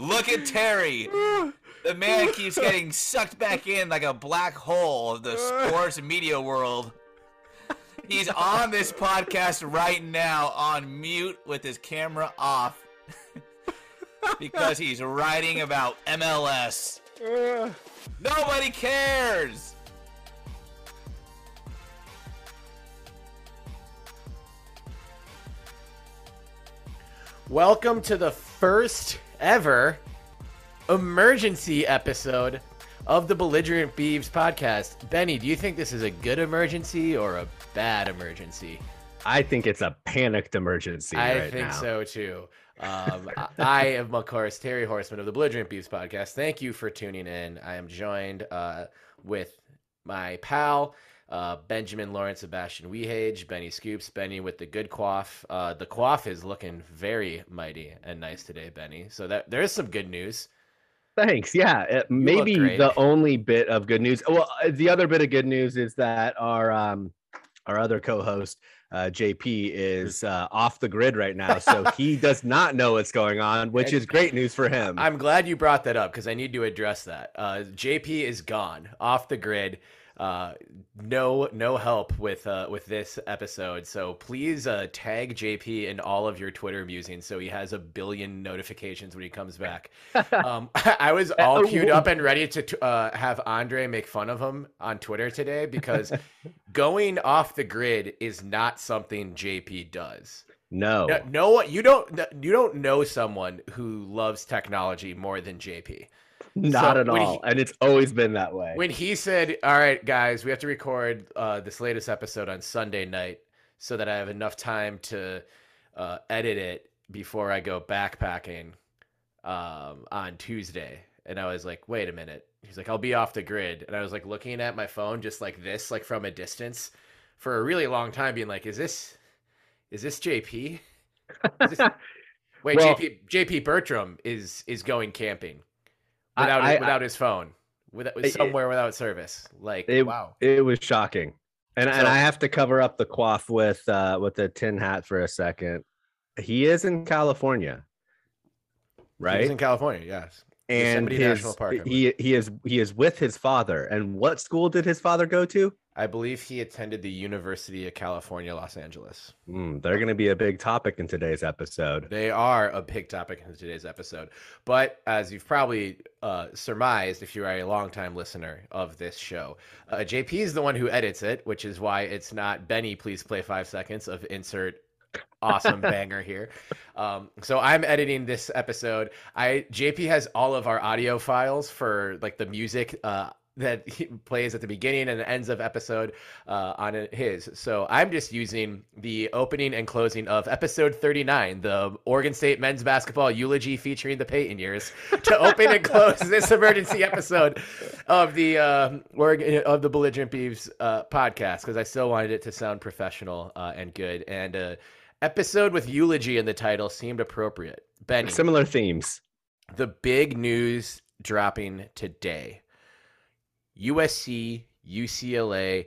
Look at Terry. The man keeps getting sucked back in like a black hole of the sports media world. He's on this podcast right now on mute with his camera off because he's writing about MLS. Nobody cares. Welcome to the first ever emergency episode of the Belligerent Beavs podcast. Benny, do you think this is a good emergency or a bad emergency? I think it's a panicked emergency. I right think now. so too. Um, I- am, of course, Terry Horseman of the Belligerent Beavs podcast. Thank you for tuning in. I am joined uh, with my pal, uh, Benjamin Lawrence Sebastian Wehage, Benny Scoops, Benny with the good quaff. Uh, the quaff is looking very mighty and nice today, Benny. So that there is some good news. Thanks. Yeah, it, maybe the only bit of good news. Well, uh, the other bit of good news is that our um our other co-host uh, JP is uh, off the grid right now, so he does not know what's going on, which is great news for him. I'm glad you brought that up because I need to address that. Uh, JP is gone off the grid. Uh, no, no help with uh, with this episode. So please uh, tag JP in all of your Twitter musings so he has a billion notifications when he comes back. um, I was all queued up and ready to uh, have Andre make fun of him on Twitter today because going off the grid is not something JP does. no, No, no, you don't. You don't know someone who loves technology more than JP. Not so at all, he- and it's always been that way. When he said, "All right, guys, we have to record uh, this latest episode on Sunday night so that I have enough time to uh, edit it before I go backpacking um, on Tuesday," and I was like, "Wait a minute." He's like, "I'll be off the grid," and I was like looking at my phone just like this, like from a distance, for a really long time, being like, "Is this, is this JP?" Is this- Wait, Well- JP JP Bertram is is going camping I- without I- without his phone, without It- somewhere without service. Like It- wow. It was shocking. And, and I have to cover up the quaff with uh with the tin hat for a second. He is in California. Right? He's in California, yes. and his, National Park, he he is he is with his father. And what school did his father go to? I believe he attended the University of California, Los Angeles. Hmm, they're going to be a big topic in today's episode. They are a big topic in today's episode. But as you've probably uh, surmised, if you are a longtime listener of this show, uh, JP is the one who edits it, which is why it's not Benny, please play five seconds of insert awesome banger here. Um, so I'm editing this episode. I JP has all of our audio files for like the music uh, that he plays at the beginning and the ends of episode uh, on his. So I'm just using the opening and closing of episode 39, the Oregon State men's basketball eulogy featuring the Peyton years, to open and close this emergency episode of the uh, Oregon of the Belligerent Beavs uh, podcast because I still wanted it to sound professional uh, and good. And uh, episode with eulogy in the title seemed appropriate. Benny, Similar themes. the big news dropping today USC, UCLA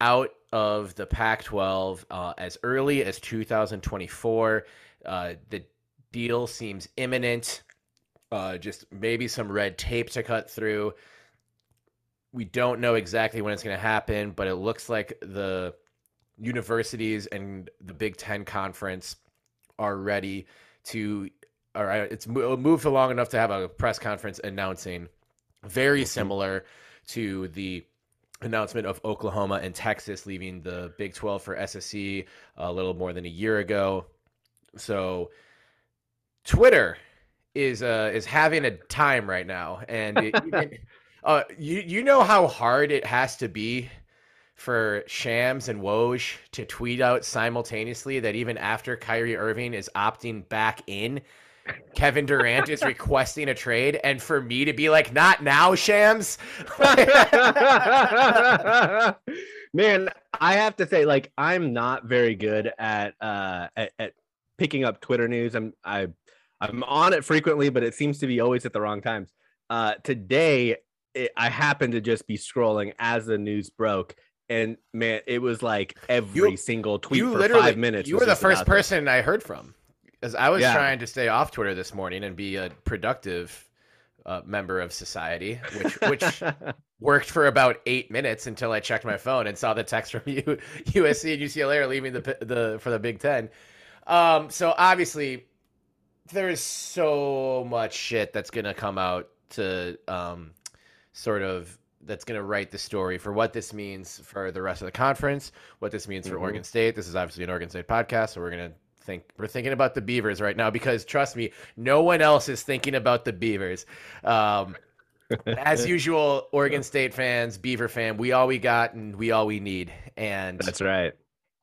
out of the Pac 12 uh, as early as 2024. Uh, the deal seems imminent. Uh, just maybe some red tape to cut through. We don't know exactly when it's going to happen, but it looks like the universities and the Big Ten conference are ready to. All right, it's mo- moved along enough to have a press conference announcing very similar to the announcement of Oklahoma and Texas leaving the Big 12 for SEC a little more than a year ago. So Twitter is uh is having a time right now and it, even, uh you you know how hard it has to be for Shams and Woj to tweet out simultaneously that even after Kyrie Irving is opting back in, Kevin Durant is requesting a trade, and for me to be like, not now, Shams. Man, I have to say, like, I'm not very good at uh at, at picking up Twitter news. I'm I I'm on it frequently, but it seems to be always at the wrong times. Uh today it, I happened to just be scrolling as the news broke, and man, it was like every You- single tweet you for five minutes. you were the first person I heard from. As I was Yeah. trying to stay off Twitter this morning and be a productive uh, member of society, which which worked for about eight minutes until I checked my phone and saw the text from U- USC and UCLA are leaving the the for the Big Ten. Um, so obviously, there is so much shit that's gonna come out to um, sort of that's gonna write the story for what this means for the rest of the conference, what this means for Mhm. Oregon State. This is obviously an Oregon State podcast, so we're gonna think we're thinking about the Beavers right now because trust me, no one else is thinking about the Beavers. Um, as usual, Oregon State fans, Beaver fan, we all we got and we all we need. And That's right.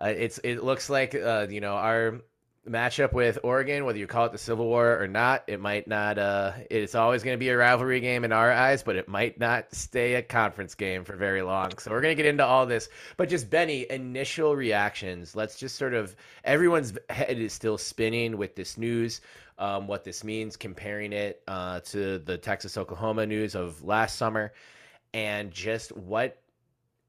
uh, it's it looks like uh, you know our matchup with Oregon, whether you call it the Civil War or not, it might not. Uh, it's always going to be a rivalry game in our eyes, but it might not stay a conference game for very long. So we're going to get into all this. But just Benny, initial reactions. Let's just sort of everyone's head is still spinning with this news. Um, what this means, comparing it uh, to the Texas Oklahoma news of last summer, and just what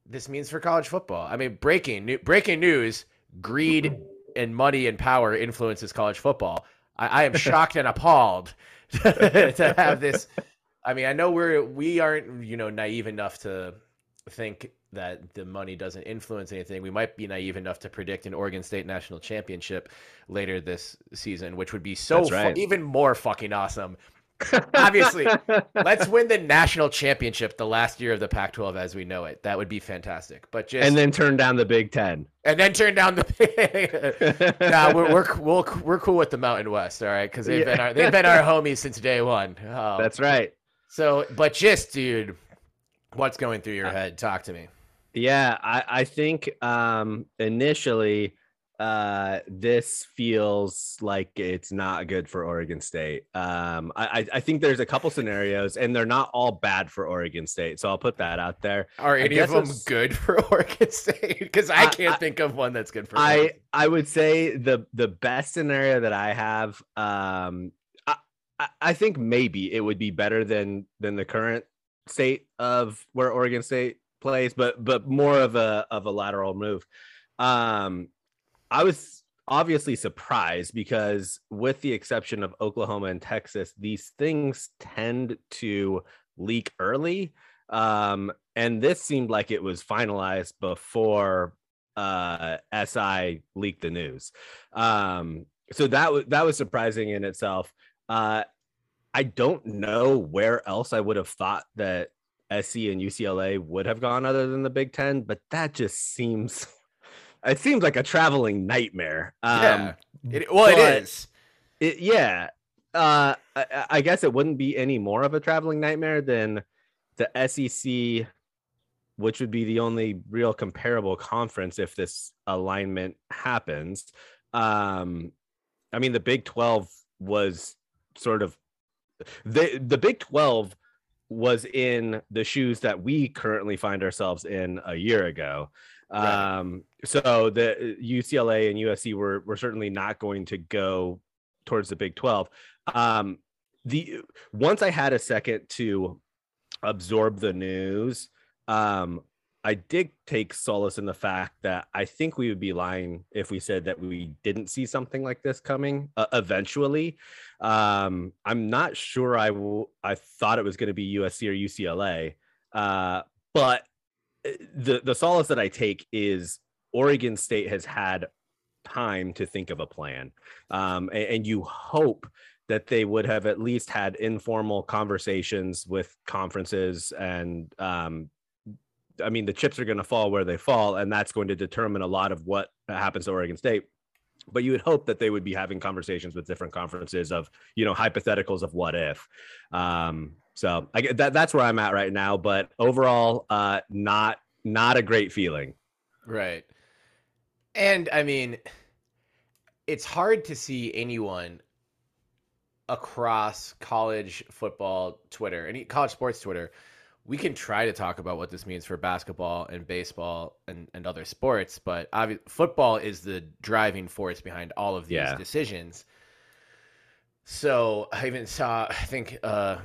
this means for college football. I mean, breaking breaking news: greed and money and power influences college football. I, I am shocked and appalled to have this. I mean, I know we're we aren't you know naive enough to think that the money doesn't influence anything. We might be naive enough to predict an Oregon State national championship later this season, which would be so That's fu- even more fucking awesome. Obviously, Let's win the national championship the last year of the Pac-12 as we know it. That would be fantastic. But just and then turn down the Big Ten. and then turn down the. nah, we're we're we're, we're cool with the Mountain West, all right? Because they've been Yeah. our they've been our homies since day one. Oh, That's right. so. But just, dude, what's going through your head? Talk to me. Yeah, I, I think um, initially uh, this feels like it's not good for Oregon State. Um, I, I- think there's a couple scenarios, and they're not all bad for Oregon State. So I'll put that out there. Are I any of them good for Oregon State? Because I can't I- think of one that's good for. I Oregon. I would say the the best scenario that I have. Um, I, I- I think maybe it would be better than than the current state of where Oregon State plays, but but more of a of a lateral move. Um, I was obviously surprised because, with the exception of Oklahoma and Texas, these things tend to leak early. Um, and this seemed like it was finalized before uh, SI leaked the news. Um, so that was that was surprising in itself. Uh, I don't know where else I would have thought that SC and UCLA would have gone other than the Big Ten, but that just seems it seems like a traveling nightmare. Um, yeah. It, well, it is. it, yeah. Uh, I, I guess it wouldn't be any more of a traveling nightmare than the SEC, which would be the only real comparable conference if this alignment happens. Um, I mean, the Big 12 was sort of the the Big 12 was in the shoes that we currently find ourselves in a year ago. Right. Um, so the UCLA and USC were were certainly not going to go towards the Big 12. Um, the once I had a second to absorb the news, um, I did take solace in the fact that I think we would be lying if we said that we didn't see something like this coming uh, eventually. Um, I'm not sure I. I thought it was going to be USC or UCLA, uh, but uh, the the solace that I take is Oregon State has had time to think of a plan, um, and, and you hope that they would have at least had informal conversations with conferences and um, I mean, the chips are going to fall where they fall, and that's going to determine a lot of what happens to Oregon State. But you would hope that they would be having conversations with different conferences of, you know, hypotheticals of what if. Um, so I get that that's where I'm at right now. But overall, uh, not not a great feeling. Right. And I mean, it's hard to see anyone across college football Twitter and college sports Twitter. We can try to talk about what this means for basketball and baseball and, and other sports, but obvi- football is the driving force behind all of these Yeah. decisions. So I even saw, I think uh,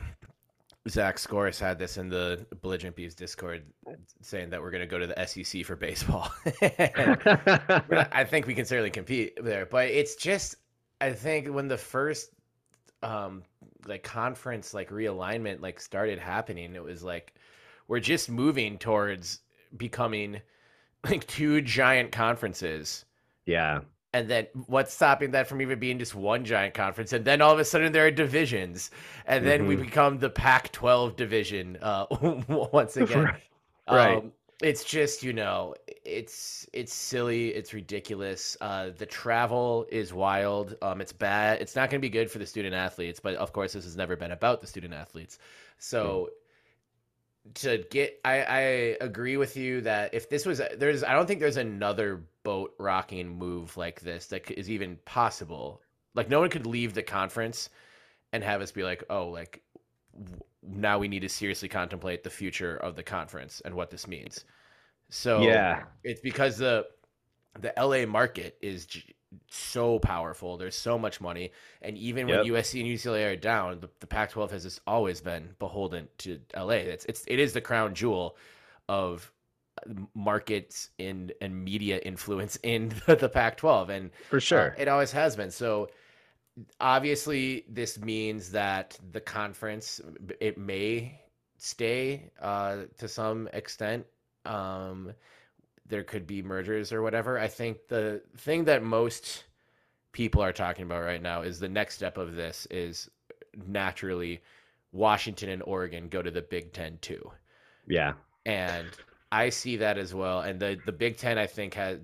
Zach Scoris had this in the Belligerent Bees Discord saying that we're going to go to the SEC for baseball. Not- I think we can certainly compete there, but it's just I think when the first um like conference like realignment like started happening, it was like we're just moving towards becoming like two giant conferences. Yeah. And then what's stopping that from even being just one giant conference? And then all of a sudden there are divisions, and then we Mhm. become the Pac-12 division uh, once again. Right. Um, it's just you know, it's it's silly, it's ridiculous. Uh, the travel is wild. Um, it's bad. It's not going to be good for the student athletes. But of course, this has never been about the student athletes. So to get, I I agree with you that if this was there's, I don't think there's another boat rocking move like this that is even possible. Like no one could leave the conference and have us be like, oh, like now we need to seriously contemplate the future of the conference and what this means. So Yeah. it's because the the LA market is j- so powerful. There's so much money, and even when USC and UCLA are down, the, the Pac-12 has just always been beholden to LA. It's it's it is the crown jewel of markets in and media influence in the, the Pac-12, and For uh, sure. it always has been. So obviously, this means that the conference it may stay uh, to some extent. Um, there could be mergers or whatever. I think the thing that most people are talking about right now is the next step of this is naturally Washington and Oregon go to the Big Ten too yeah. and I see that as well. And the the Big Ten, I think, has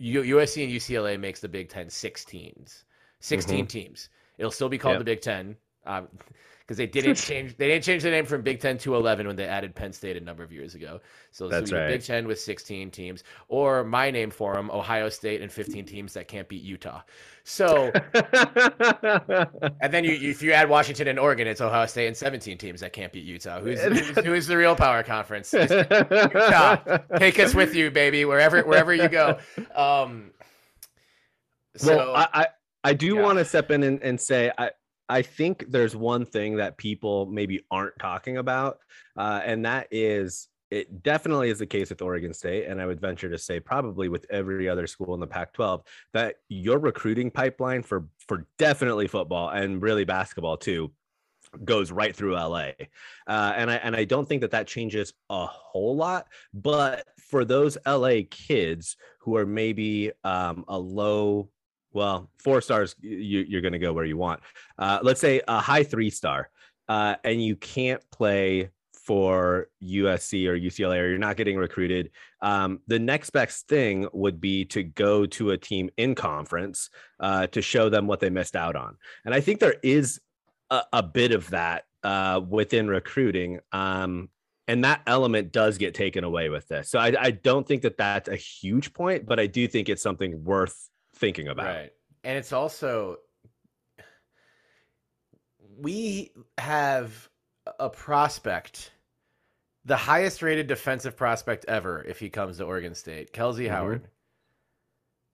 USC and UCLA makes the Big Ten six teams, 16 teams. It'll still be called Yep. the Big Ten because they didn't change. They didn't change the name from Big Ten to eleven when they added Penn State a number of years ago. So That's be right. Big Ten with sixteen teams, or my name for them, Ohio State and fifteen teams that can't beat Utah. So. And then you, if you add Washington and Oregon, it's Ohio State and 17 teams that can't beat Utah. Who's who's, who's the real power conference? Utah. Take us with you, baby, wherever wherever you go. Um, so well, I, I, do Yeah. want to step in and, and say I, I think there's one thing that people maybe aren't talking about, uh, and that is it definitely is the case with Oregon State, and I would venture to say probably with every other school in the Pac-12 that your recruiting pipeline for for definitely football and really basketball too goes right through LA. Uh, and I and I don't think that that changes a whole lot, but for those LA kids who are maybe um, a low, well, four stars, you, you're going to go where you want. Uh, let's say a high three star, uh, and you can't play for USC or UCLA, or you're not getting recruited. Um, the next best thing would be to go to a team in conference uh, to show them what they missed out on. And I think there is a, a bit of that uh, within recruiting. Um, and that element does get taken away with this. So I, I don't think that that's a huge point, but I do think it's something worth thinking about. right, and it's also we have a prospect, the highest rated defensive prospect ever, if he comes to Oregon State, Kelsey Mhm. Howard.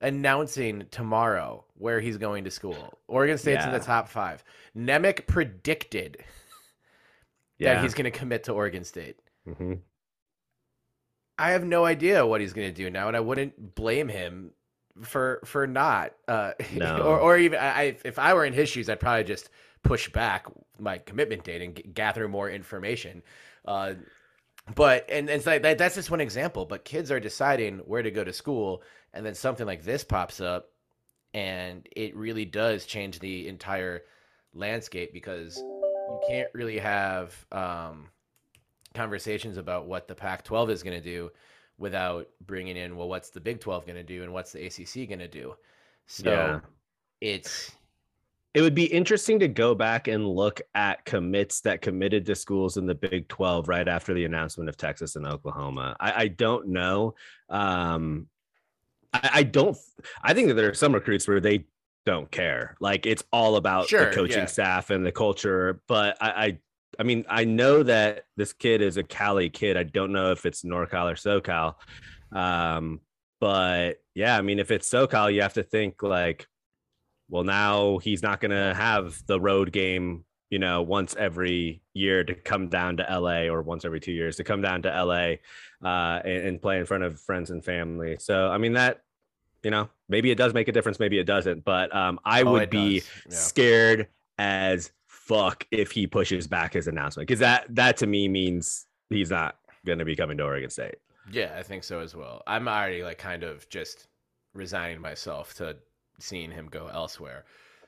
Announcing tomorrow where he's going to school. Oregon State's in the top five. Nemec predicted Yeah. that he's going to commit to Oregon State. Mhm. I have no idea what he's going to do now, and I wouldn't blame him for for not. Uh, No. or or even I, if I were in his shoes, I'd probably just push back my commitment date and g- gather more information. Uh, but and, and it's like that, that's just one example. But kids are deciding where to go to school, and then something like this pops up, and it really does change the entire landscape because you can't really have um, conversations about what the Pac-12 is going to do without bringing in well, what's the Big 12 going to do and what's the ACC going to do. So Yeah. it's It would be interesting to go back and look at commits that committed to schools in the Big 12 right after the announcement of Texas and Oklahoma. I, I don't know. Um, I, I don't, I think that there are some recruits where they don't care. Like it's all about Sure, the coaching yeah. staff and the culture. But I, I, I mean, I know that this kid is a Cali kid. I don't know if it's NorCal or SoCal. Um, but yeah, I mean, if it's SoCal, you have to think like, well, now he's not going to have the road game, you know, once every year to come down to LA or once every two years to come down to LA uh, and, and play in front of friends and family. So, I mean, that you know, maybe it does make a difference, maybe it doesn't. But um, I Oh, would be. Yeah. scared as fuck if he pushes back his announcement because that that to me means he's not going to be coming to Oregon State. Yeah, I think so as well. I'm already like kind of just resigning myself to seeing him go elsewhere.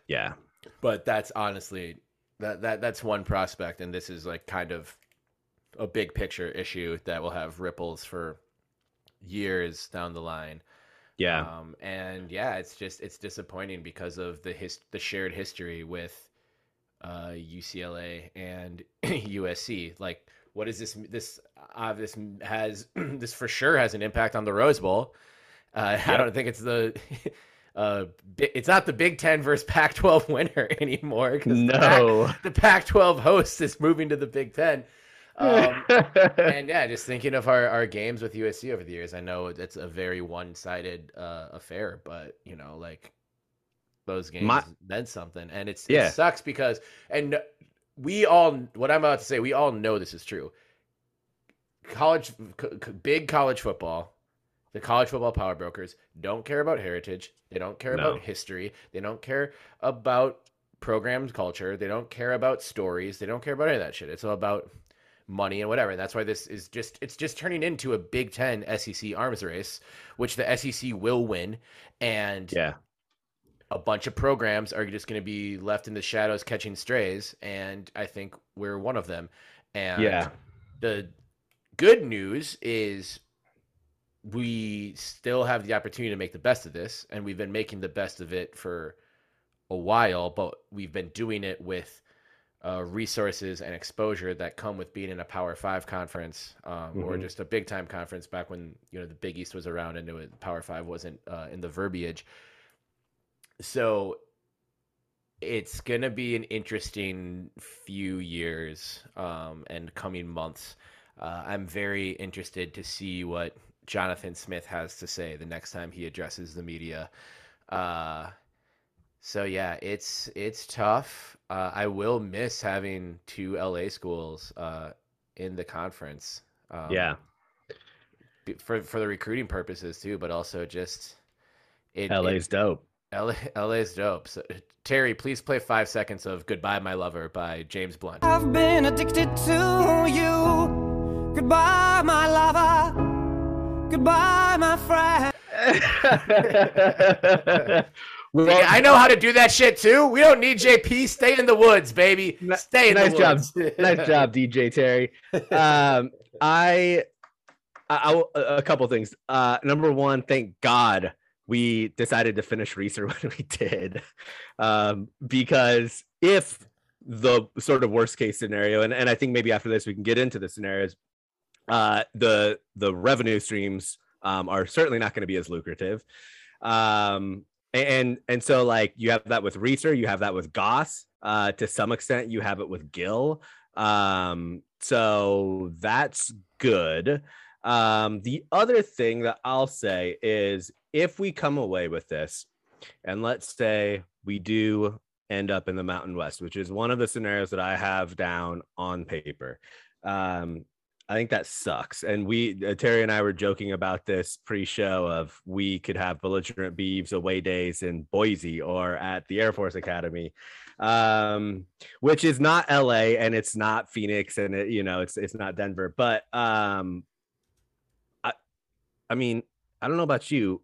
Yeah, But that's honestly that that that's one prospect, and this is like kind of a big picture issue that will have ripples for years down the line. yeah, Um, and yeah, it's just it's disappointing because of the his the shared history with uh, UCLA and USC. Like, what is this? This uh, this has this for sure has an impact on the Rose Bowl. Uh, I don't think it's the. Uh, it's not the Big Ten versus Pac-12 winner anymore. 'cause the Pac- no. the Pac-12 host is moving to the Big Ten. Um, and yeah, just thinking of our, our games with USC over the years, I know it's a very one sided uh, affair, but you know, like those games My- meant something, and it's Yeah. it sucks because and we all what I'm about to say, we all know this is true. College, big college football, the college football power brokers don't care about heritage. They don't care No. about history. They don't care about program culture. They don't care about stories. They don't care about any of that shit. It's all about money and whatever. And that's why this is just it's just turning into a Big Ten SEC arms race, which the SEC will win, and yeah, a bunch of programs are just going to be left in the shadows catching strays, and I think we're one of them. And Yeah. the good news is we still have the opportunity to make the best of this, and we've been making the best of it for a while, but we've been doing it with uh, resources and exposure that come with being in a Power Five conference um, or Mhm. just a big time conference back when you know the Big East was around and it was, Power Five wasn't uh, in the verbiage. So it's gonna be an interesting few years um, and coming months. Uh, I'm very interested to see what Jonathan Smith has to say the next time he addresses the media. Uh, so yeah, it's it's tough. Uh, I will miss having two LA schools uh, in the conference. Um, yeah. for for the recruiting purposes too, but also just it, LA's it, dope. LA LA's dope. So, Terry, please play five seconds of "Goodbye, My Lover" by James Blunt. I've been addicted to you. Goodbye, my lover. Goodbye, my friend. well, Yeah, I know how to do that shit too. We don't need JP. Stay in the woods, baby. Stay in nice the job. woods. nice job, DJ Terry. Um, I, I, I- a couple things. Uh, number one, thank God we decided to finish Reser when we did, um, because if the sort of worst case scenario, and, and I think maybe after this we can get into the scenarios, uh, the the revenue streams um, are certainly not going to be as lucrative. Um, and and so like you have that with Reser, you have that with Goss. Uh, to some extent, you have it with Gill. Um, so that's good. Um, the other thing that I'll say is if we come away with this, and let's say we do end up in the Mountain West, which is one of the scenarios that I have down on paper. Um, I think that sucks. And we, uh, Terry and I were joking about this pre show of we could have belligerent Beavs away days in Boise or at the Air Force Academy, um, which is not LA and it's not Phoenix and it, you know, it's, it's not Denver. But um, I, I mean, I don't know about you,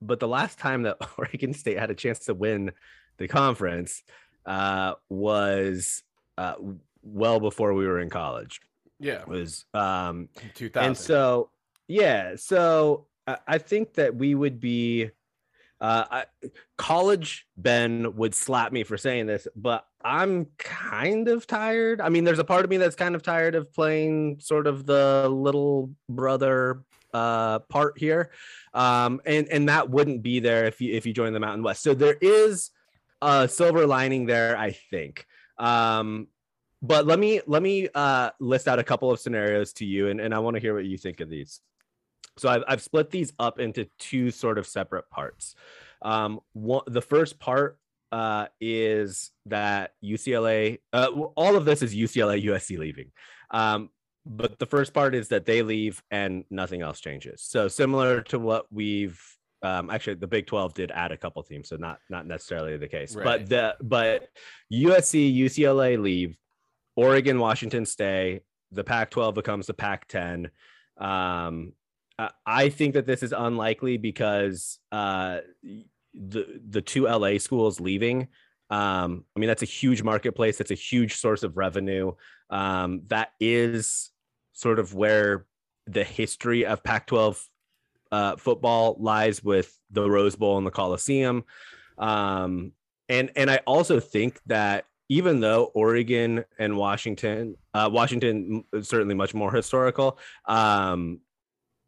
but the last time that Oregon State had a chance to win the conference uh, was uh, well before we were in college. Yeah, it was um two thousand. and so yeah so I, I think that we would be uh I, college ben would slap me for saying this but i'm kind of tired. I mean there's a part of me that's kind of tired of playing sort of the little brother uh part here. Um and and that wouldn't be there if you if you join the mountain west. So there is a silver lining there i think. Um but let me let me uh list out a couple of scenarios to you and, and i want to hear what you think of these. So I've, I've split these up into two sort of separate parts. Um one the first part uh is that ucla uh, all of this is ucla usc leaving. Um but the first part is that they leave and nothing else changes so similar to what we've Um, actually, the Big Twelve did add a couple teams, so not not necessarily the case. Right. But the but USC, UCLA leave, Oregon, Washington stay. The Pac-12 becomes the Pac-10. Um, I- I think that this is unlikely because uh, the the two LA schools leaving. Um, I mean, that's a huge marketplace. That's a huge source of revenue. Um, that is sort of where the history of Pac-12 uh, football lies with the Rose Bowl and the Coliseum. Um, and and I also think that even though Oregon and Washington, uh, Washington is certainly much more historical, um,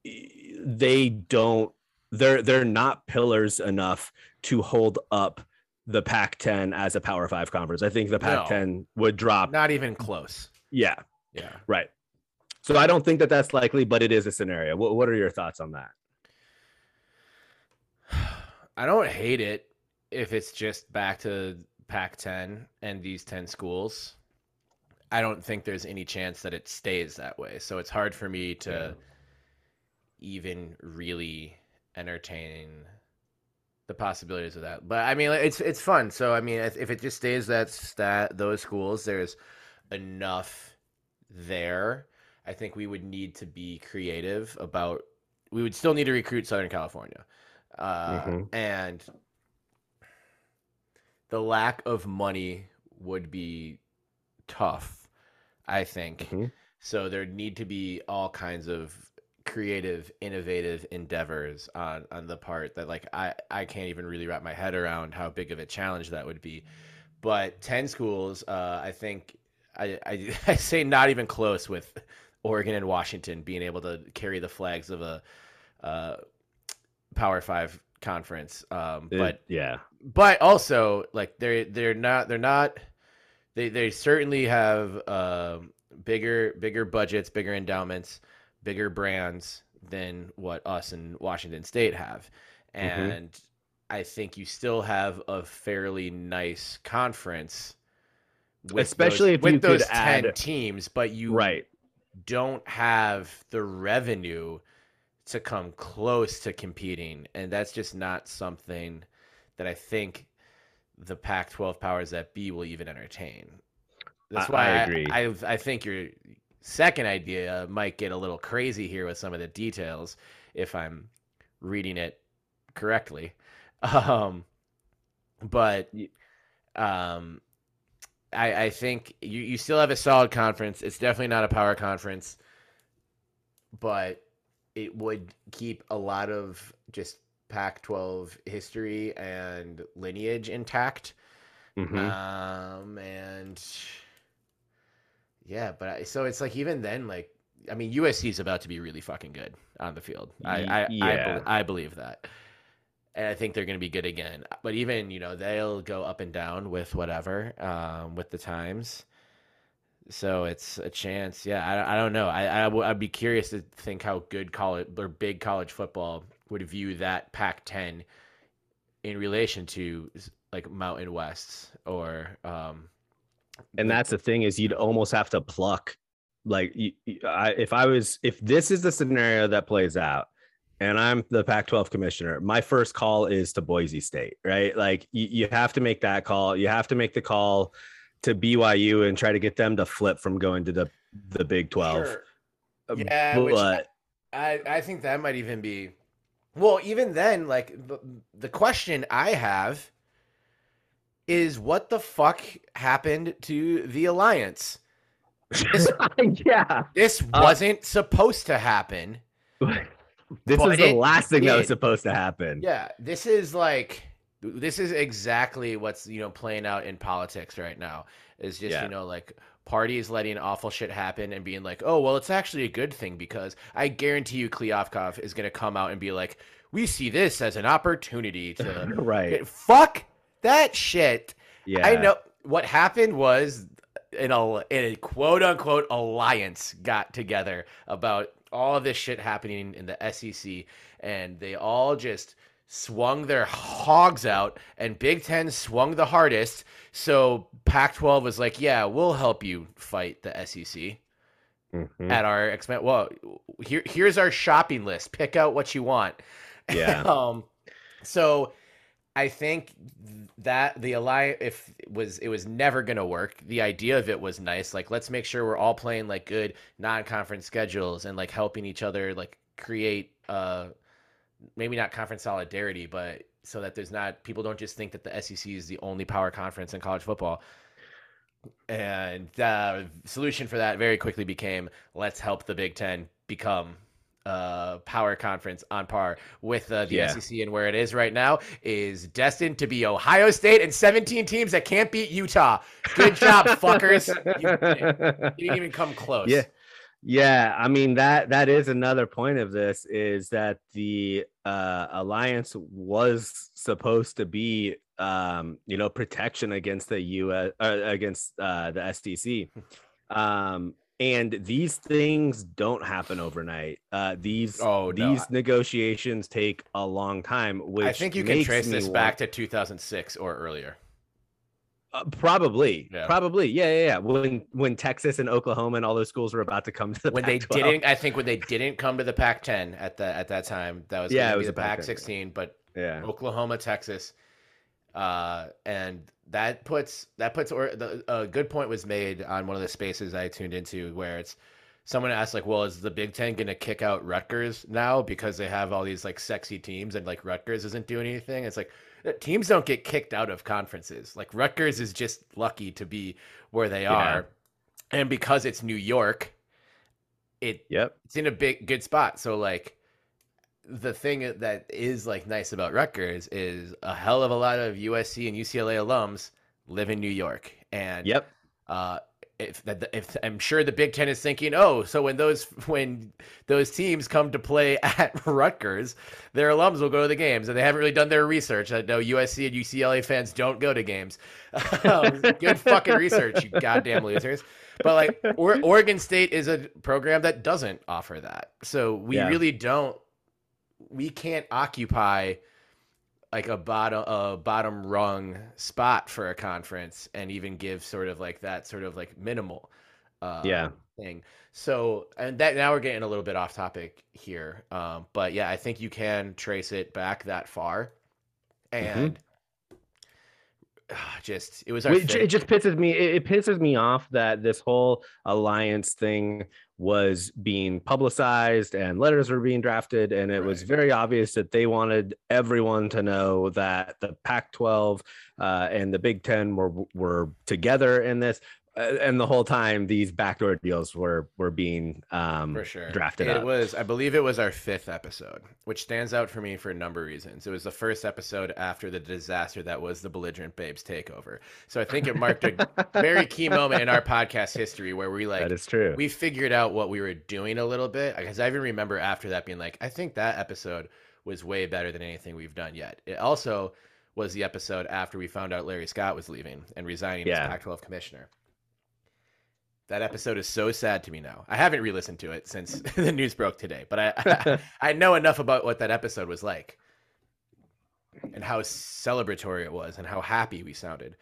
they don't. They're they're not pillars enough to hold up the Pac-10 as a Power Five conference. I think the Pac-10 would drop. Not even close. Yeah, Yeah. right. So I don't think that that's likely, but it is a scenario. What, what are your thoughts on that? I don't hate it if it's just back to Pac 10 and these 10 schools. I don't think there's any chance that it stays that way. So it's hard for me to even really entertain the possibilities of that. But I mean, it's it's fun. So I mean, if if it just stays that stat those schools, there's enough there. I think we would need to be creative about. We would still need to recruit Southern California, uh, Mhm. and the lack of money would be tough. I think Mhm. so. There need to be all kinds of creative, innovative endeavors on on the part that like I I can't even really wrap my head around how big of a challenge that would be. But ten schools, uh, I think I, I I say not even close with Oregon and Washington being able to carry the flags of a uh, Power Five conference. Um, It- but yeah, but also like they're they're not they're not they they certainly have um, bigger bigger budgets, bigger endowments, bigger brands than what us and Washington State have, Mhm. and I think you still have a fairly nice conference. with Especially those, if with those ten teams, but you right. Don't have the revenue to come close to competing. And that's just not something that i think the pac 12 powers that be will even entertain. That's I- why I I, agree. I, I think your second idea might get a little crazy here with some of the details if i'm reading it correctly. Um but um I, I think you, you still have a solid conference. It's definitely not a power conference, but it would keep a lot of just Pac 12 history and lineage intact. Mhm. Um, and yeah, but I, so it's like even then, like, I mean, USC is about to be really fucking good on the field. I, I, I, yeah. bel- I believe that. And I think they're going to be good again. But even, you know, they'll go up and down with whatever, um, with the times. So it's a chance. Yeah, I, I don't know. I, I w- I'd be curious to think how good college or big college football would view that Pac 10 in relation to like Mountain West or um, and that's the thing is you'd almost have to pluck like you- I, if i was if this is the scenario that plays out and i'm the pac 12 commissioner. My first call is to boise state right? Like you, you have to make that call. You have to make the call to byu and try to get them to flip from going to the the big 12 Sure. Uh, Yeah, which but I, I think that might even be well even then like the, the question i have is what the fuck happened to the alliance? This, yeah. this Uh, wasn't supposed to happen this But is the last thing that was supposed to happen. Yeah this is like this is exactly what's you know playing out in politics right now. Is just Yeah. you know like parties letting awful shit happen and being like oh well it's actually a good thing because i guarantee you Kliavkoff is going to come out and be like we see this as an opportunity to right. fuck that shit. Yeah. I know what happened was an, al- a quote unquote alliance got together about all of this shit happening in the SEC, and they all just swung their hogs out, and Big Ten swung the hardest. So Pac 12 was like, yeah, we'll help you fight the SEC Mhm. at our expense. Well, here, here's our shopping list. Pick out what you want. Yeah. um, So I think that the alliance if it was it was never going to work. The idea of it was nice. Like let's make sure we're all playing like good non-conference schedules and like helping each other like create uh maybe not conference solidarity, but so that there's not people don't just think that the SEC is the only power conference in college football. And the solution for that very quickly became let's help the Big Ten become uh, power conference on par with uh, the Yeah. SEC, and where it is right now is destined to be Ohio State and 17 teams that can't beat Utah. Good job, fuckers. You, you didn't even come close. Yeah. Yeah, I mean that that is another point of this is that the uh, alliance was supposed to be um, you know protection against the US uh, against uh, the SEC. Um, and these things don't happen overnight. Uh, these Oh, no. these negotiations take a long time. Which I think you can trace this want- back to 2006 or earlier. Uh, probably, Yeah. probably, yeah, yeah, yeah. When when Texas and Oklahoma and all those schools were about to come to the when they Pac-12. didn't, I think when they didn't come to the Pac-10 at the at that time, that was Yeah, it was Pac-10, Pac-16, but yeah, Oklahoma, Texas, uh, and that puts that puts or the, a good point was made on one of the spaces I tuned into where it's someone asked like, well, is the Big Ten gonna kick out Rutgers now because they have all these like sexy teams and like Rutgers isn't doing anything? It's like uh, teams don't get kicked out of conferences. Like Rutgers is just lucky to be where they Yeah. are, and because it's New York, it yep, it's in a big good spot. So like the thing that is like nice about Rutgers is a hell of a lot of USC and UCLA alums live in New York, and yep. uh, if that if I'm sure the Big Ten is thinking, oh, so when those when those teams come to play at Rutgers, their alums will go to the games, and they haven't really done their research. I know USC and UCLA fans don't go to games. Um, Good fucking research, you goddamn losers. But like, or, Oregon State is a program that doesn't offer that, so we Yeah. really don't. We can't occupy like a bottom a bottom rung spot for a conference and even give sort of like that sort of like minimal uh Yeah. thing. So and that now we're getting a little bit off topic here um but yeah i think you can trace it back that far. And ah, just it was It, it just pisses me. It, it pisses me off that this whole alliance thing was being publicized and letters were being drafted, and it was very obvious that they wanted everyone to know that the Pac-12 uh, and the Big Ten were were together in this. And the whole time, these backdoor deals were were being um, for sure drafted it up. was i believe it was our fifth episode which stands out for me for a number of reasons it was the first episode after the disaster that was the belligerent babes takeover so i think it marked a very key moment in our podcast history where we like that is true. we figured out what we were doing a little bit because i even remember after that being like i think that episode was way better than anything we've done yet it also was the episode after we found out larry scott was leaving and resigning Yeah. as pac 12 commissioner that episode is so sad to me now. I haven't re-listened to it since the news broke today, but I I know enough about what that episode was like and how celebratory it was and how happy we sounded,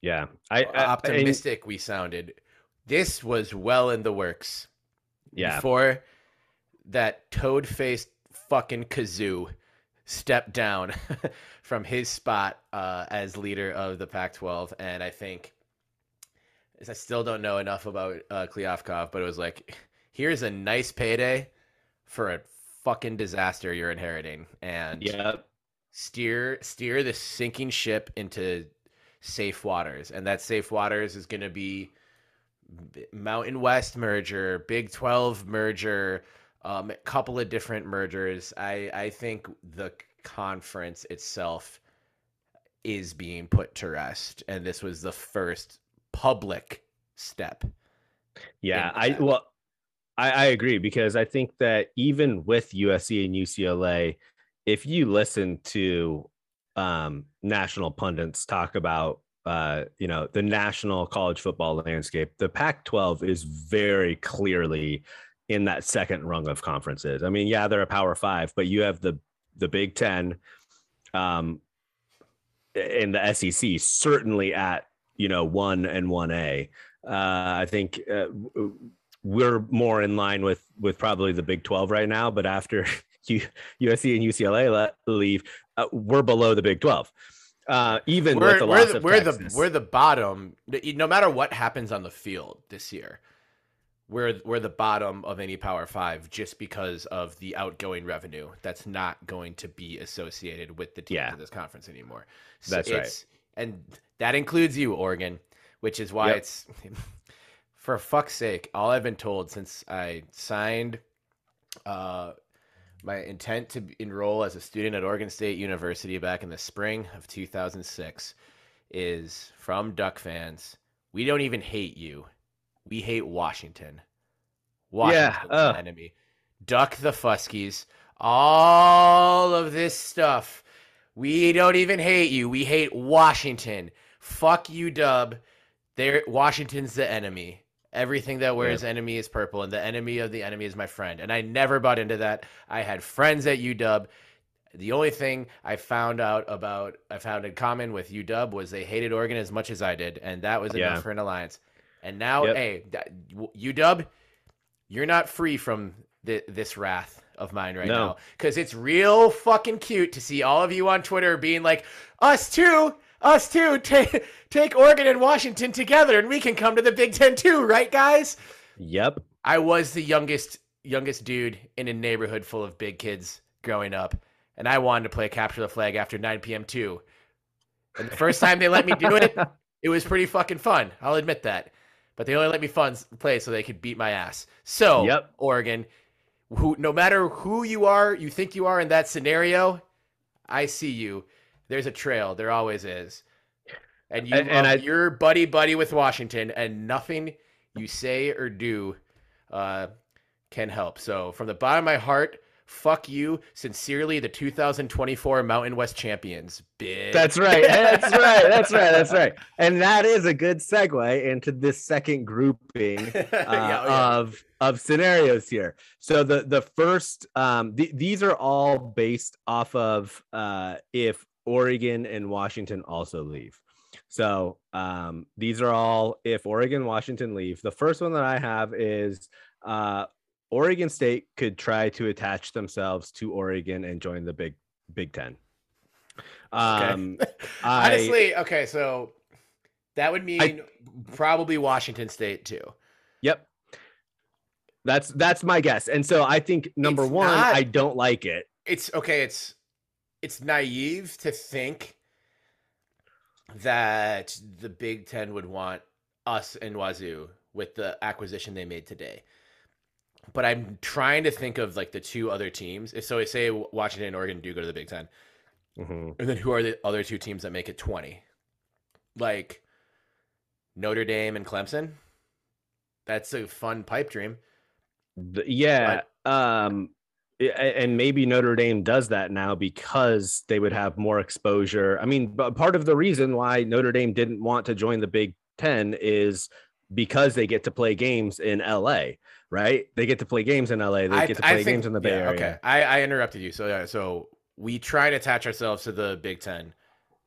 yeah, I, I optimistic we sounded. This was well in the works yeah, before that toad-faced fucking kazoo stepped down from his spot uh, as leader of the Pac-12, and I think I still don't know enough about uh, Kliavkoff, but it was like, here's a nice payday for a fucking disaster you're inheriting, and yeah, steer steer the sinking ship into safe waters. And that safe waters is going to be mountain west merger big 12 merger um, a couple of different mergers. I i think the conference itself is being put to rest. And this was the first public step Yeah, I well, I, I agree because I think that even with USC and UCLA, if you listen to um, national pundits talk about uh, you know the national college football landscape, the Pac-12 is very clearly in that second rung of conferences. I mean, yeah, they're a Power Five, but you have the the Big Ten, um, and the SEC certainly at you know one and one A. Uh, I think uh, we're more in line with with probably the Big Twelve right now. But after USC and UCLA le- leave, uh, we're below the Big Twelve. Uh, even we're, with the we're loss the, of we're the we're the bottom. No matter what happens on the field this year, we're we're the bottom of any Power Five just because of the outgoing revenue that's not going to be associated with the teams Yeah. of this conference anymore. That's right. And that includes you, Oregon, which is why Yep. it's for fuck's sake. All I've been told since I signed uh, my intent to enroll as a student at Oregon State University back in the spring of 2006 is from Duck fans. We don't even hate you. We hate Washington. Washington's ugh. the enemy. Duck the Fuskies. All of this stuff. We don't even hate you. We hate Washington. Fuck you, Dub. There, Washington's the enemy. Everything that wears enemy is purple, and the enemy of the enemy is my friend. And I never bought into that. I had friends at UW. The only thing I found out about, I found in common with UW was they hated Oregon as much as I did, and that was enough Yeah. for an alliance. And now, Yep. hey, UW, you're not free from th- this wrath of mine right No. now because it's real fucking cute to see all of you on Twitter being like, "Us too, us too, take take Oregon and Washington together, and we can come to the Big Ten too, right, guys?" Yep. I was the youngest youngest dude in a neighborhood full of big kids growing up, and I wanted to play capture the flag after 9 p.m. too. And the first time they let me do it, it was pretty fucking fun. I'll admit that. But they only let me fun play so they could beat my ass. So, Yep. Oregon, who no matter who you are, you think you are in that scenario, I see you. There's a trail. There always is. And you And- and I- you're buddy buddy with Washington, and nothing you say or do uh, can help. So from the bottom of my heart, fuck you. Sincerely, the 2024 Mountain West champions. Bitch. That's right. That's right. That's right. That's right. And that is a good segue into this second grouping uh, Yeah, oh, yeah. of of scenarios here. So the the first um th- these are all based off of uh if Oregon and Washington also leave. So um these are all if Oregon Washington leave. The first one that I have is uh Oregon State could try to attach themselves to Oregon and join the Big Big 10. Um I- Honestly, okay, so that would mean probably Washington State too. Yep. That's that's my guess. And so I think number It's one, not- I don't like it. It's okay, it's it's naive to think that the Big Ten would want us and Wazoo with the acquisition they made today. But I'm trying to think of like the two other teams. If so, say Washington and Oregon do go to the Big Ten, Mhm. and then who are the other two teams that make it 20? Like Notre Dame and Clemson. That's a fun pipe dream. Yeah. Um and maybe Notre Dame does that now because they would have more exposure. I mean, but part of the reason why Notre Dame didn't want to join the Big 10 is because they get to play games in LA, right? They get to play games in LA. They I, get to play think- games in the Bay yeah, Area. Okay, I, I interrupted you. So yeah, so we try to attach ourselves to the Big Ten.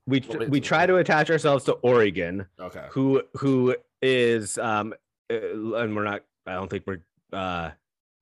We we try to attach ourselves to Oregon. Okay. who who is um uh, and we're not i don't think we're uh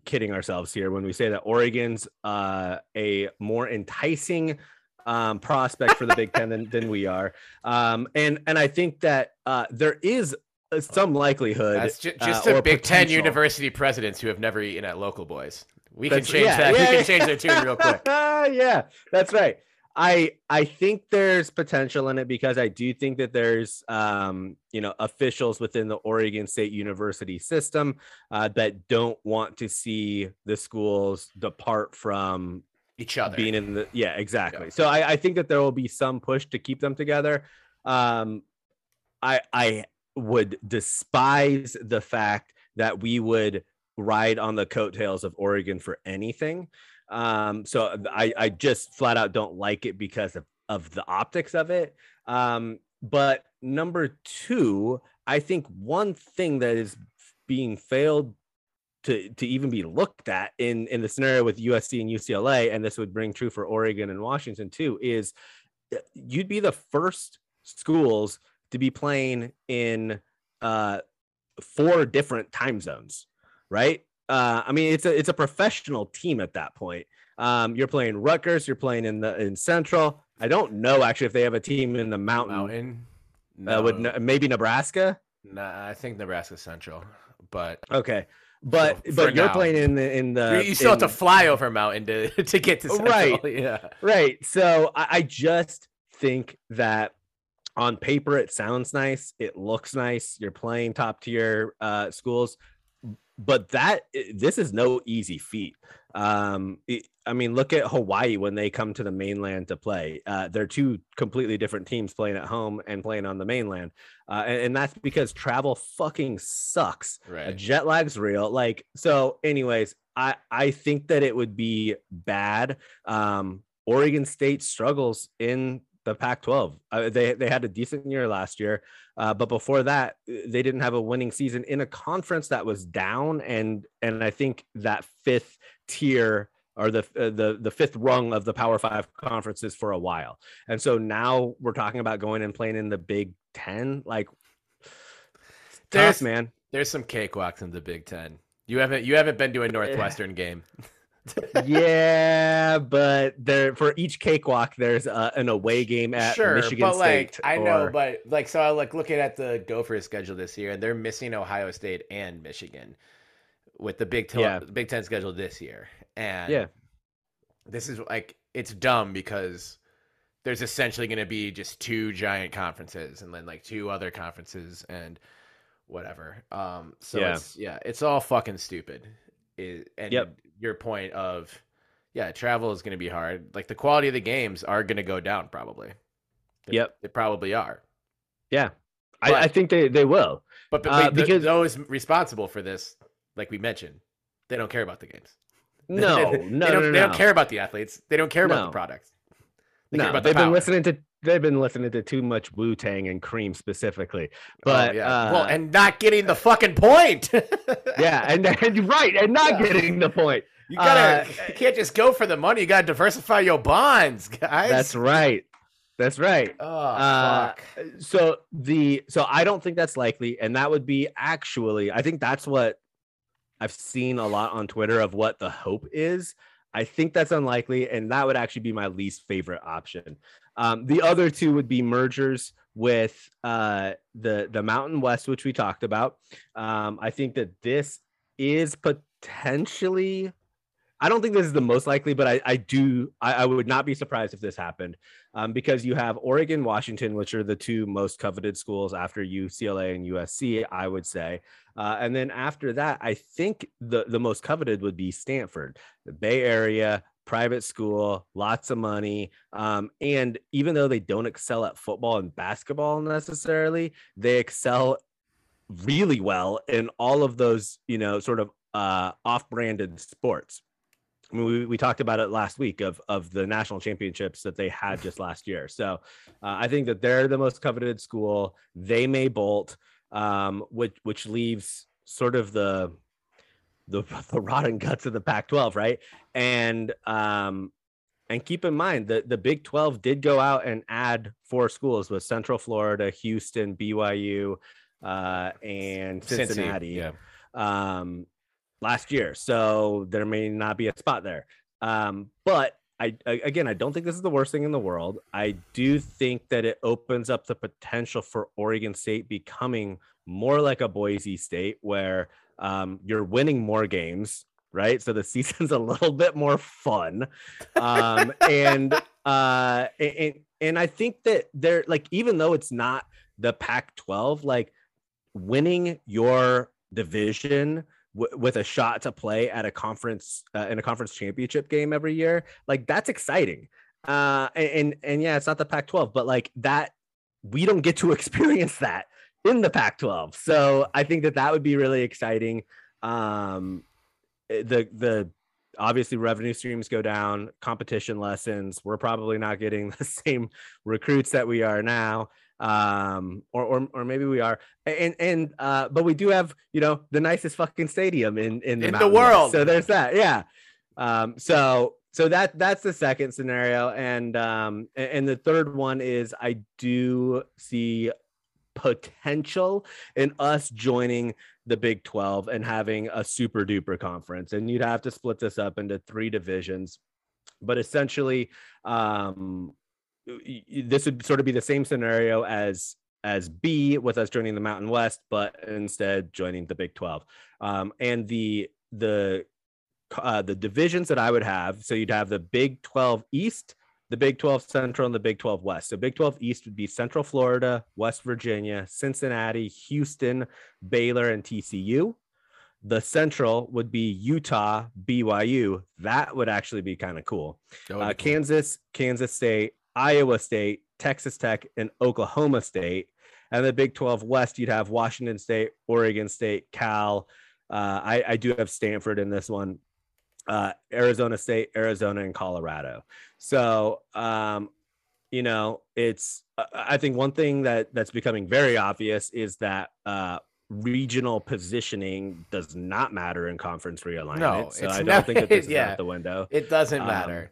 kidding ourselves here when we say that oregon's uh a more enticing um prospect for the big ten than, than we are um and and i think that uh there is some likelihood That's ju- uh, just or the Big Ten university presidents who have never eaten at local boys. We That's- can change yeah, that. yeah, we can change their tune real quick. yeah, that's right. I I think there's potential in it because I do think that there's um you know officials within the Oregon State University system uh, that don't want to see the schools depart from Each other. being in the yeah exactly. Yeah. So I I think that there will be some push to keep them together. Um, I I would despise the fact that we would ride on the coattails of Oregon for anything. Um, so I, I just flat out don't like it because of, of the optics of it. Um, but number two, I think one thing that is being failed to, to even be looked at in, in the scenario with USC and UCLA, and this would bring true for Oregon and Washington too, is uh, you'd be the first schools to be playing in uh, four different time zones, right? Uh, I mean, it's a it's a professional team at that point. Um, you're playing Rutgers, you're playing in the in Central, I don't know actually if they have a team in the mountain. Mountain. Uh, with Ne- maybe Nebraska. Nah, I think Nebraska Central, but Okay, but but you're playing in the in the. you still have to fly over mountain to to get to Central. Right. Yeah. Right. So I, I just think that on paper it sounds nice. It looks nice. You're playing top tier uh, schools, but that this is no easy feat. Um, it- I mean, look at Hawaii when they come to the mainland to play. Uh, they're two completely different teams playing at home and playing on the mainland, uh, and, and that's because travel fucking sucks. Right. jet lag's real like so anyways i i think that it would be bad um oregon state struggles in the pac 12 uh, they they had a decent year last year uh, but before that they didn't have a winning season in a conference that was down and and i think that fifth tier or the uh, the the fifth rung of the power 5 conferences for a while. And so now we're talking about going and playing in the big 10 like There's- tough man. There's some cakewalks in the Big Ten. You haven't you haven't been to a Northwestern game. yeah, but there for each cakewalk, there's uh, an away game at sure, Michigan but like State. I know, but like so I like looking at the Gophers schedule this year, and they're missing Ohio State and Michigan with the Big Ten Yeah. Big Ten schedule this year. And Yeah. this is like it's dumb because there's essentially going to be just two giant conferences and then like two other conferences and whatever. Um, so Yeah. it's yeah, it's all fucking stupid. It, and Yep. your point of yeah, travel is going to be hard. Like the quality of the games are going to go down probably. They- Yep. they probably are. yeah, I, But- I think they they will. But, but Uh, wait, th- because- those responsible for this, like we mentioned, they don't care about the games. No, they, no, they don't, no, they don't care about the athletes. They don't care about the products. They care No, about the they've been listening to they've been listening to too much Wu Tang and Cream specifically. Oh, But yeah. uh, well, and not getting the fucking point. yeah, and, and right, and not Yeah. getting the point. you gotta, uh, you can't just go for the money. You gotta diversify your bonds, guys. That's right. That's right. Oh Uh, fuck. so the so I don't think that's likely, and that would be actually I think that's what I've seen a lot on Twitter of what the hope is. I think that's unlikely, and that would actually be my least favorite option. Um, the other two would be mergers with uh, the the Mountain West, which we talked about. Um, I think that this is potentially. I don't think this is the most likely, but I, I do. I, I would not be surprised if this happened um, because you have Oregon, Washington, which are the two most coveted schools after UCLA and USC, I would say. Uh, and then after that, I think the, the most coveted would be Stanford, the Bay Area, private school, lots of money. Um, and even though they don't excel at football and basketball necessarily, they excel really well in all of those, you know, sort of uh, off branded sports. I mean, we, we talked about it last week of of the national championships that they had just last year. So uh, I think that they're the most coveted school. They may bolt, um, which which leaves sort of the the the rotten guts of the Pac-12, right? And um, and keep in mind that the Big 12 did go out and add four schools with Central Florida, Houston, BYU, uh, and Cincy, Cincinnati Yeah. um, last year. So there may not be a spot there. Um, but I again, I don't think this is the worst thing in the world. I do think that it opens up the potential for Oregon State becoming more like a Boise State, where um, you're winning more games, right? So the season's a little bit more fun, um, and uh, and and I think that they're like, even though it's not the Pac-12, like winning your division w- with a shot to play at a conference uh, in a conference championship game every year like that's exciting. Uh and, and and yeah it's not the pac 12 but like that we don't get to experience that in the pac 12 so i think that that would be really exciting. Um eh, the the obviously revenue streams go down competition lessons we're probably not getting the same recruits that we are now um or or, or maybe we are. And and uh but we do have you know the nicest fucking stadium in in the, In the world. so there's that yeah. Um so so that that's the second scenario. And um and the third one is i do see potential in us joining the Big 12 and having a super duper conference. And you'd have to split this up into three divisions. But essentially, um, this would sort of be the same scenario as as B with us joining the Mountain West, but instead joining the Big 12. Um, and the the uh, the divisions that I would have, so you'd have the Big 12 East, the Big 12 Central, and the Big 12 West. So Big 12 East would be Central Florida, West Virginia, Cincinnati, Houston, Baylor, and TCU. The Central would be Utah, BYU. That would actually be kind of cool. Uh, cool. Kansas, Kansas State, Iowa State, Texas Tech, and Oklahoma State. And the Big 12 West, you'd have Washington State, Oregon State, Cal. Uh, I, I do have Stanford in this one, uh, Arizona State, Arizona, and Colorado. So, um, you know, it's, uh, I think one thing that that's becoming very obvious is that uh, regional positioning does not matter in conference realignment. No, so it's I don't think that this is yeah. out the window. It doesn't um, matter.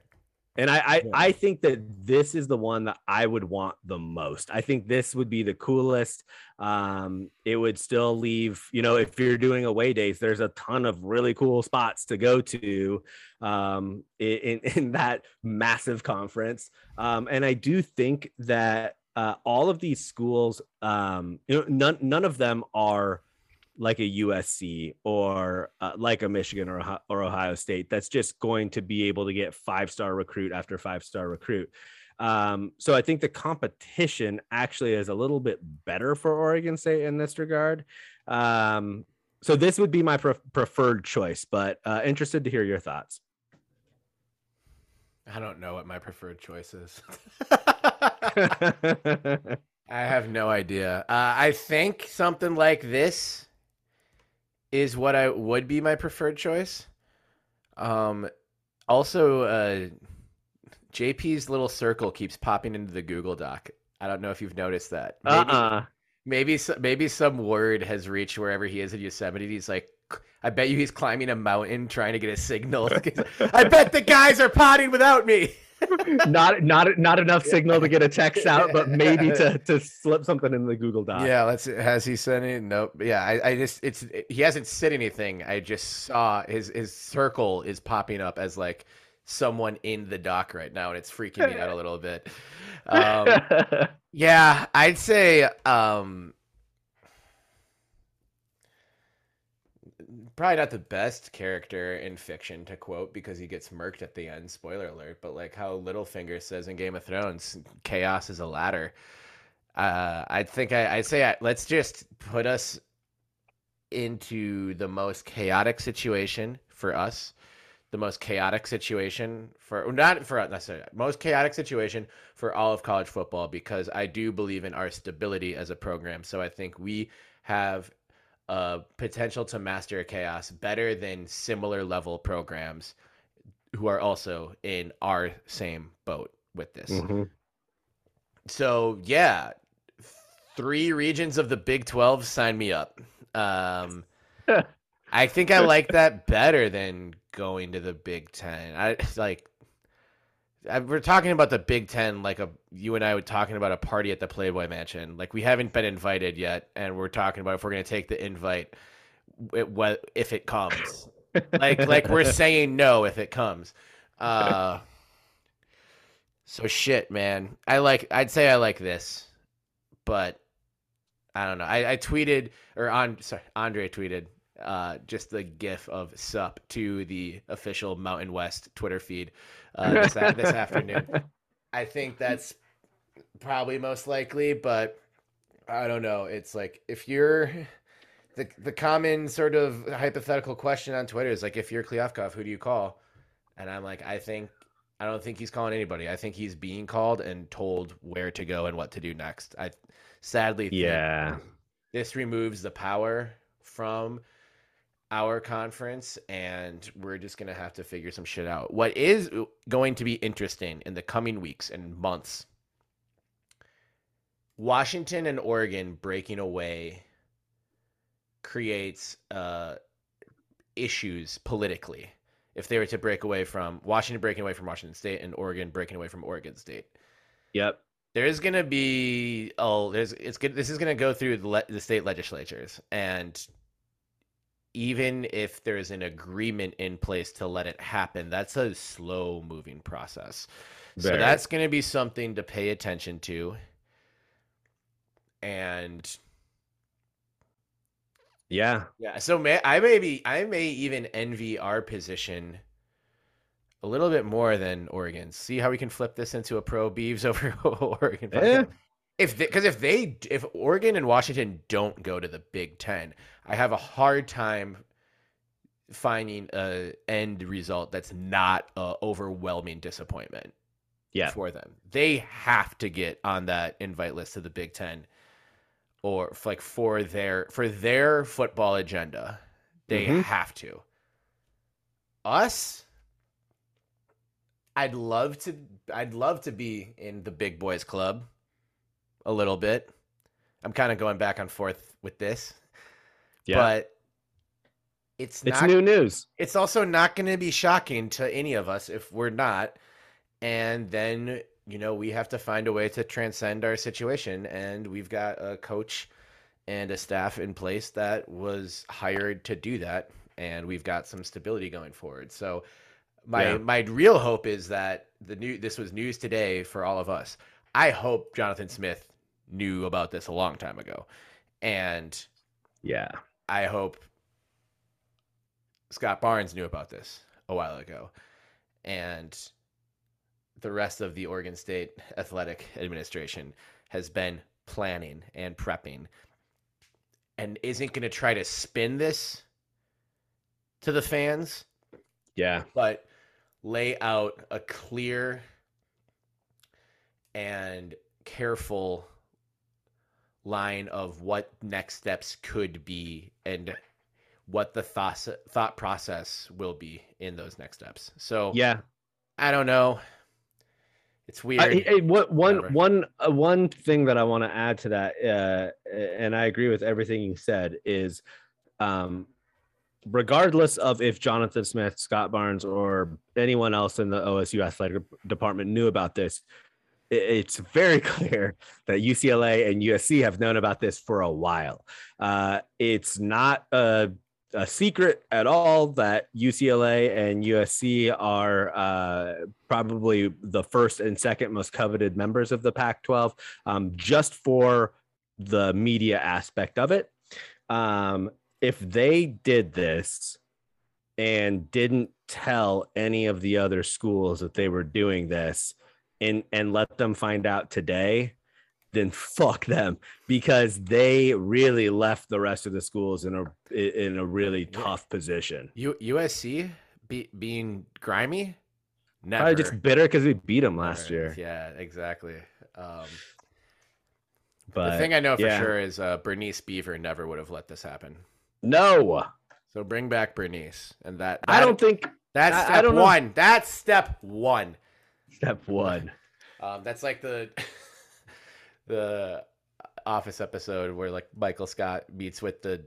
And I, I. I think that this is the one that I would want the most. I think this would be the coolest. Um, it would still leave, you know, if you're doing away days, there's a ton of really cool spots to go to um, in, in that massive conference. Um, and I do think that uh, all of these schools, um, you know, none, none of them are like a USC or uh, like a Michigan or, Ohio- or Ohio State that's just going to be able to get five star recruit after five star recruit. Um, so I think the competition actually is a little bit better for Oregon State in this regard. Um, so this would be my pre- preferred choice, but uh, interested to hear your thoughts. I don't know what my preferred choice is. I have no idea. Uh, I think something like this is what I would be my preferred choice. Um, also, uh, JP's little circle keeps popping into the Google Doc. I don't know if you've noticed that. Maybe, uh-uh. maybe, maybe some word has reached wherever he is in Yosemite. He's like, I bet you he's climbing a mountain trying to get a signal. I bet the guys are potting without me. not not not enough signal to get a text out, but maybe to to slip something in the Google Doc. Yeah, let's. Has he sent any? Nope. Yeah, I, I just it's he hasn't said anything. I just saw his his circle is popping up as like someone in the dock right now, and it's freaking me out a little bit. Um, yeah, I'd say um, probably not the best character in fiction to quote because he gets murked at the end. Spoiler alert! But like how Littlefinger says in Game of Thrones, chaos is a ladder. Uh, I think I, I'd say I, let's just put us into the most chaotic situation for us, the most chaotic situation for not for us necessarily most chaotic situation for all of college football because I do believe in our stability as a program. So I think we have uh, potential to master chaos better than similar level programs who are also in our same boat with this. Mhm. So yeah, three regions of the Big Twelve sign me up. Um, I think I like that better than going to the Big Ten. I like. We're talking about the Big Ten like a you and I were talking about a party at the Playboy Mansion. Like we haven't been invited yet, and we're talking about if we're going to take the invite, it, what if it comes? like like we're saying no if it comes. Uh, so shit, man. I like. I'd say I like this, but I don't know. I, I tweeted or on sorry, Andre tweeted uh, just the gif of sup to the official Mountain West Twitter feed uh, this, this afternoon. I think that's probably most likely, but I don't know. It's like if you're the the common sort of hypothetical question on Twitter is like if you're Kliavkoff, who do you call? And I'm like, I think I don't think he's calling anybody. I think he's being called and told where to go and what to do next. I sadly think Yeah. this removes the power from our conference and we're just going to have to figure some shit out. What is going to be interesting in the coming weeks and months Washington and Oregon breaking away creates uh, issues politically. If they were to break away from Washington breaking away from Washington State and Oregon breaking away from Oregon State, Yep. there's gonna be oh there's it's good this is gonna go through the, le- the state legislatures and even if there's an agreement in place to let it happen that's a slow moving process So that's going to be something to pay attention to. And yeah. yeah, so may, I may be I may even envy our position a little bit more than Oregon. See how we can flip this into a pro Beavs over Oregon. Eh. If because if they if Oregon and Washington don't go to the Big Ten, I have a hard time finding a end result that's not a overwhelming disappointment Yeah. for them. They have to get on that invite list to the Big Ten, or like for their for their football agenda, they Mhm. have to. Us, I'd love to. I'd love to be in the big boys club, a little bit. I'm kind of going back and forth with this, Yeah. but it's it's new news. it's also not going to be shocking to any of us if we're not and then you know we have to find a way to transcend our situation and we've got a coach and a staff in place that was hired to do that and we've got some stability going forward so my Yeah. my real hope is that the new this was news today for all of us i hope jonathan smith knew about this a long time ago and Yeah. I hope Scott Barnes knew about this a while ago. And the rest of the Oregon State Athletic Administration has been planning and prepping and isn't going to try to spin this to the fans, Yeah. but lay out a clear and careful line of what next steps could be and what the thought thought process will be in those next steps. So Yeah. I don't know. It's weird. I, I- what one one uh, one thing that I want to add to that, uh, and I agree with everything you said, is um, regardless of if Jonathan Smith, Scott Barnes, or anyone else in the OSU athletic department knew about this, it's very clear that UCLA and USC have known about this for a while. Uh, it's not a, a secret at all that UCLA and USC are uh, probably the first and second most coveted members of the Pac 12 um, just for the media aspect of it. Um, if they did this and didn't tell any of the other schools that they were doing this and and let them find out today then fuck them because they really left the rest of the schools in a in a really tough position. U- USC be- being grimy? Never. Probably just bitter because we beat them last year. Yeah, exactly. Um, But the thing I know for yeah. sure is uh, Bernice Beaver never would have let this happen. no, So bring back Bernice, and that, I don't think That's I- I step don't know. one. That's step one. Step one. Um, that's like the the Office episode where like Michael Scott meets with the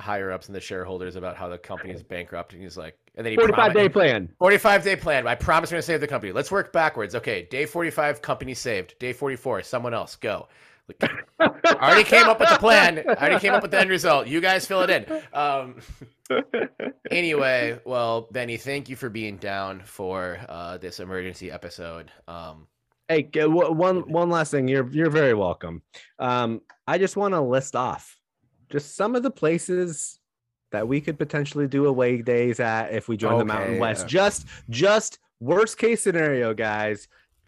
higher ups and the shareholders about how the company is bankrupt, and he's like, and then he 45 day plan. 45 day plan. I promise we're gonna save the company. Let's work backwards. Okay, day 45, company saved. Day 44, someone else go. Like, I already came up with the plan. I already came up with the end result. You guys fill it in. Um, anyway, well, Benny, thank you for being down for uh, this emergency episode. Um, Hey, one one last thing. You're you're very welcome. Um, I just want to list off just some of the places that we could potentially do away days at if we join the Mountain West. okay. Just just worst case scenario, guys.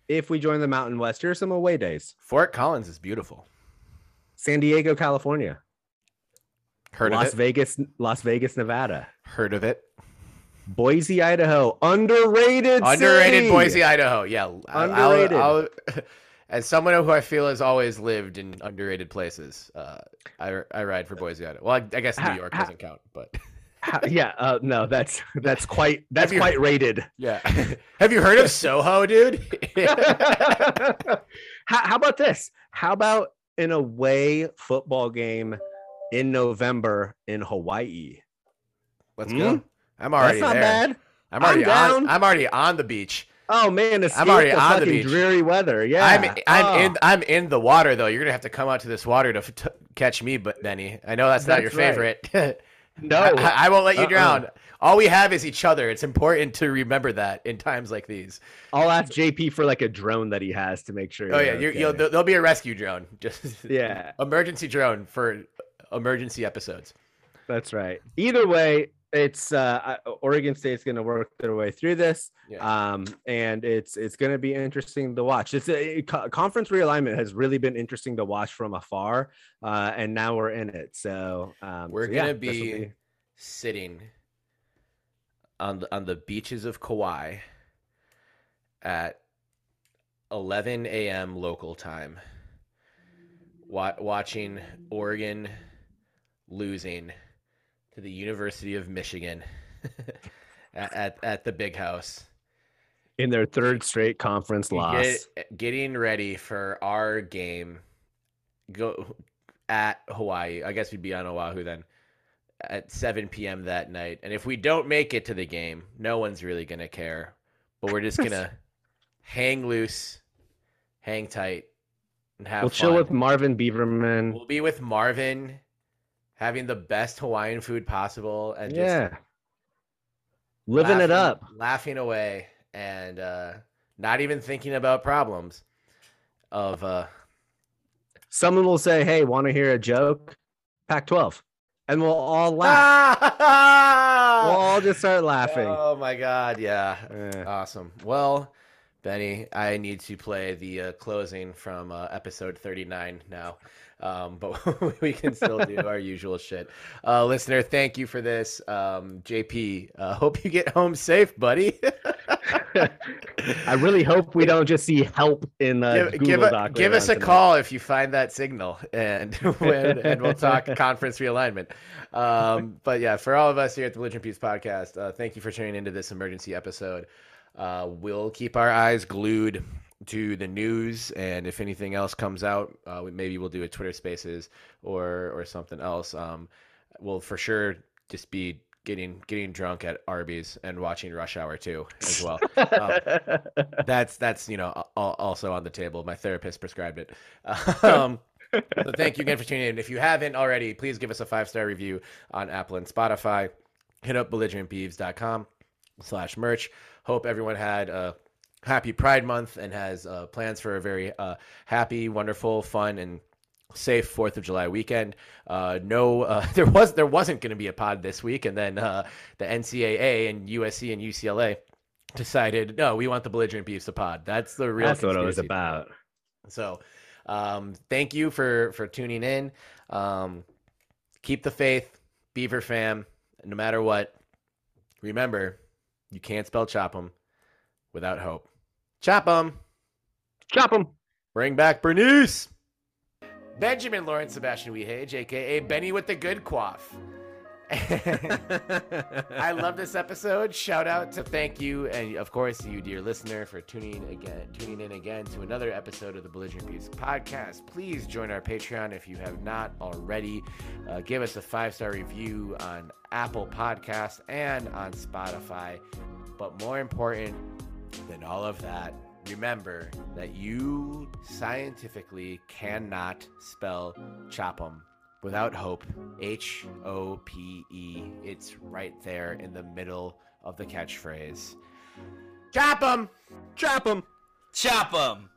If we join the Mountain West, here's some away days. Fort Collins is beautiful. San Diego, California. Heard Las of it? Vegas, Las Vegas, Nevada. Heard of it? Boise, Idaho. Underrated. Underrated city. Boise, Idaho. Yeah, I'll- I'll- Underrated. I'll- as someone who I feel has always lived in underrated places, uh, I I ride for Boise, Idaho. Well, I, I guess New York doesn't count, but Ha- yeah, uh, no, that's that's quite that's you- quite rated. yeah. Have you heard of Soho, dude? how, how about this? How about an away football game in November in Hawaii? Let's Hmm? go. I'm already That's not there. bad. I'm already I'm on. I'm already on the beach. Oh man, escape already the on the beach. dreary weather. Yeah, I'm I'm Oh, in I'm in the water though. You're gonna have to come out to this water to f- t- catch me, but Benny. I know that's not your That's right. favorite. No, I, I won't let you Uh-uh. drown. All we have is each other. It's important to remember that in times like these. I'll ask JP for like a drone that he has to make sure. Oh yeah, okay. you'll, there'll be a rescue drone. Just Yeah. emergency drone for emergency episodes. That's right. Either way, it's uh, Oregon State's going to work their way through this, Yeah. um, and it's it's going to be interesting to watch. It's a, co- conference realignment has really been interesting to watch from afar, uh, and now we're in it. So um, We're so gonna this'll be, sitting on the on the beaches of Kauai at 11 a.m. local time, wa- watching Oregon losing to the University of Michigan at, at at the Big House. in their third straight conference loss. Get, getting ready for our game. Go at Hawaii. I guess we'd be on Oahu then at 7 p.m. that night. And if we don't make it to the game, no one's really gonna care. But we're just gonna hang loose, hang tight, and have we'll chill with Marvin Beaverman. We'll be with Marvin, having the best Hawaiian food possible, and just yeah, living it up. laughing away, and uh, not even thinking about problems. Of uh, Someone will say, "Hey, want to hear a joke?" Pac-12, and we'll all laugh. we'll all just start laughing. Oh my god, yeah. Awesome. Well, Benny, I need to play the uh, closing from uh, episode 39 now. Um, but we can still do our usual shit. Uh, listener, thank you for this. Um, JP, uh, hope you get home safe, buddy. I really hope we don't just see help in the give, Google give, a- Doc give us a tonight. call if you find that signal and when, and we'll talk conference realignment um, but yeah for all of us here at the belligerent beavs podcast uh, thank you for tuning into this emergency episode uh, we'll keep our eyes glued to the news and if anything else comes out uh, we, maybe we'll do a twitter spaces or or something else um, we'll for sure just be getting getting drunk at arby's and watching rush hour 2 as well um, that's that's you know also on the table. My therapist prescribed it. Um, so thank you again for tuning in. If you haven't already, please give us a five star review on Apple and Spotify. Hit up belligerentbeavs.com slash merch. Hope everyone had a happy Pride Month and has uh, plans for a very uh, happy, wonderful, fun, and safe Fourth of July weekend. Uh, no, uh, there was there wasn't going to be a pod this week, and then uh, the NCAA and USC and UCLA decided no, we want the belligerent beavs to pod. That's the real. That's what it was about. So, um, thank you for for tuning in. Um, keep the faith, Beaver fam. No matter what, remember you can't spell chop 'em without hope. Chop 'em. Chop them. Bring back Bernice. Benjamin Lawrence Sebastian Wehage, aka Benny with the good quaff. I love this episode. Shout out to thank you, and of course you, dear listener, for tuning again, tuning in again to another episode of the Belligerent Beavs podcast. Please join our Patreon if you have not already. Uh, give us a five star review on Apple Podcasts and on Spotify. But more important than all of that, remember that you scientifically cannot spell chop'em without hope. H O P E. It's right there in the middle of the catchphrase. Chop em! Chop 'em! Chop 'em.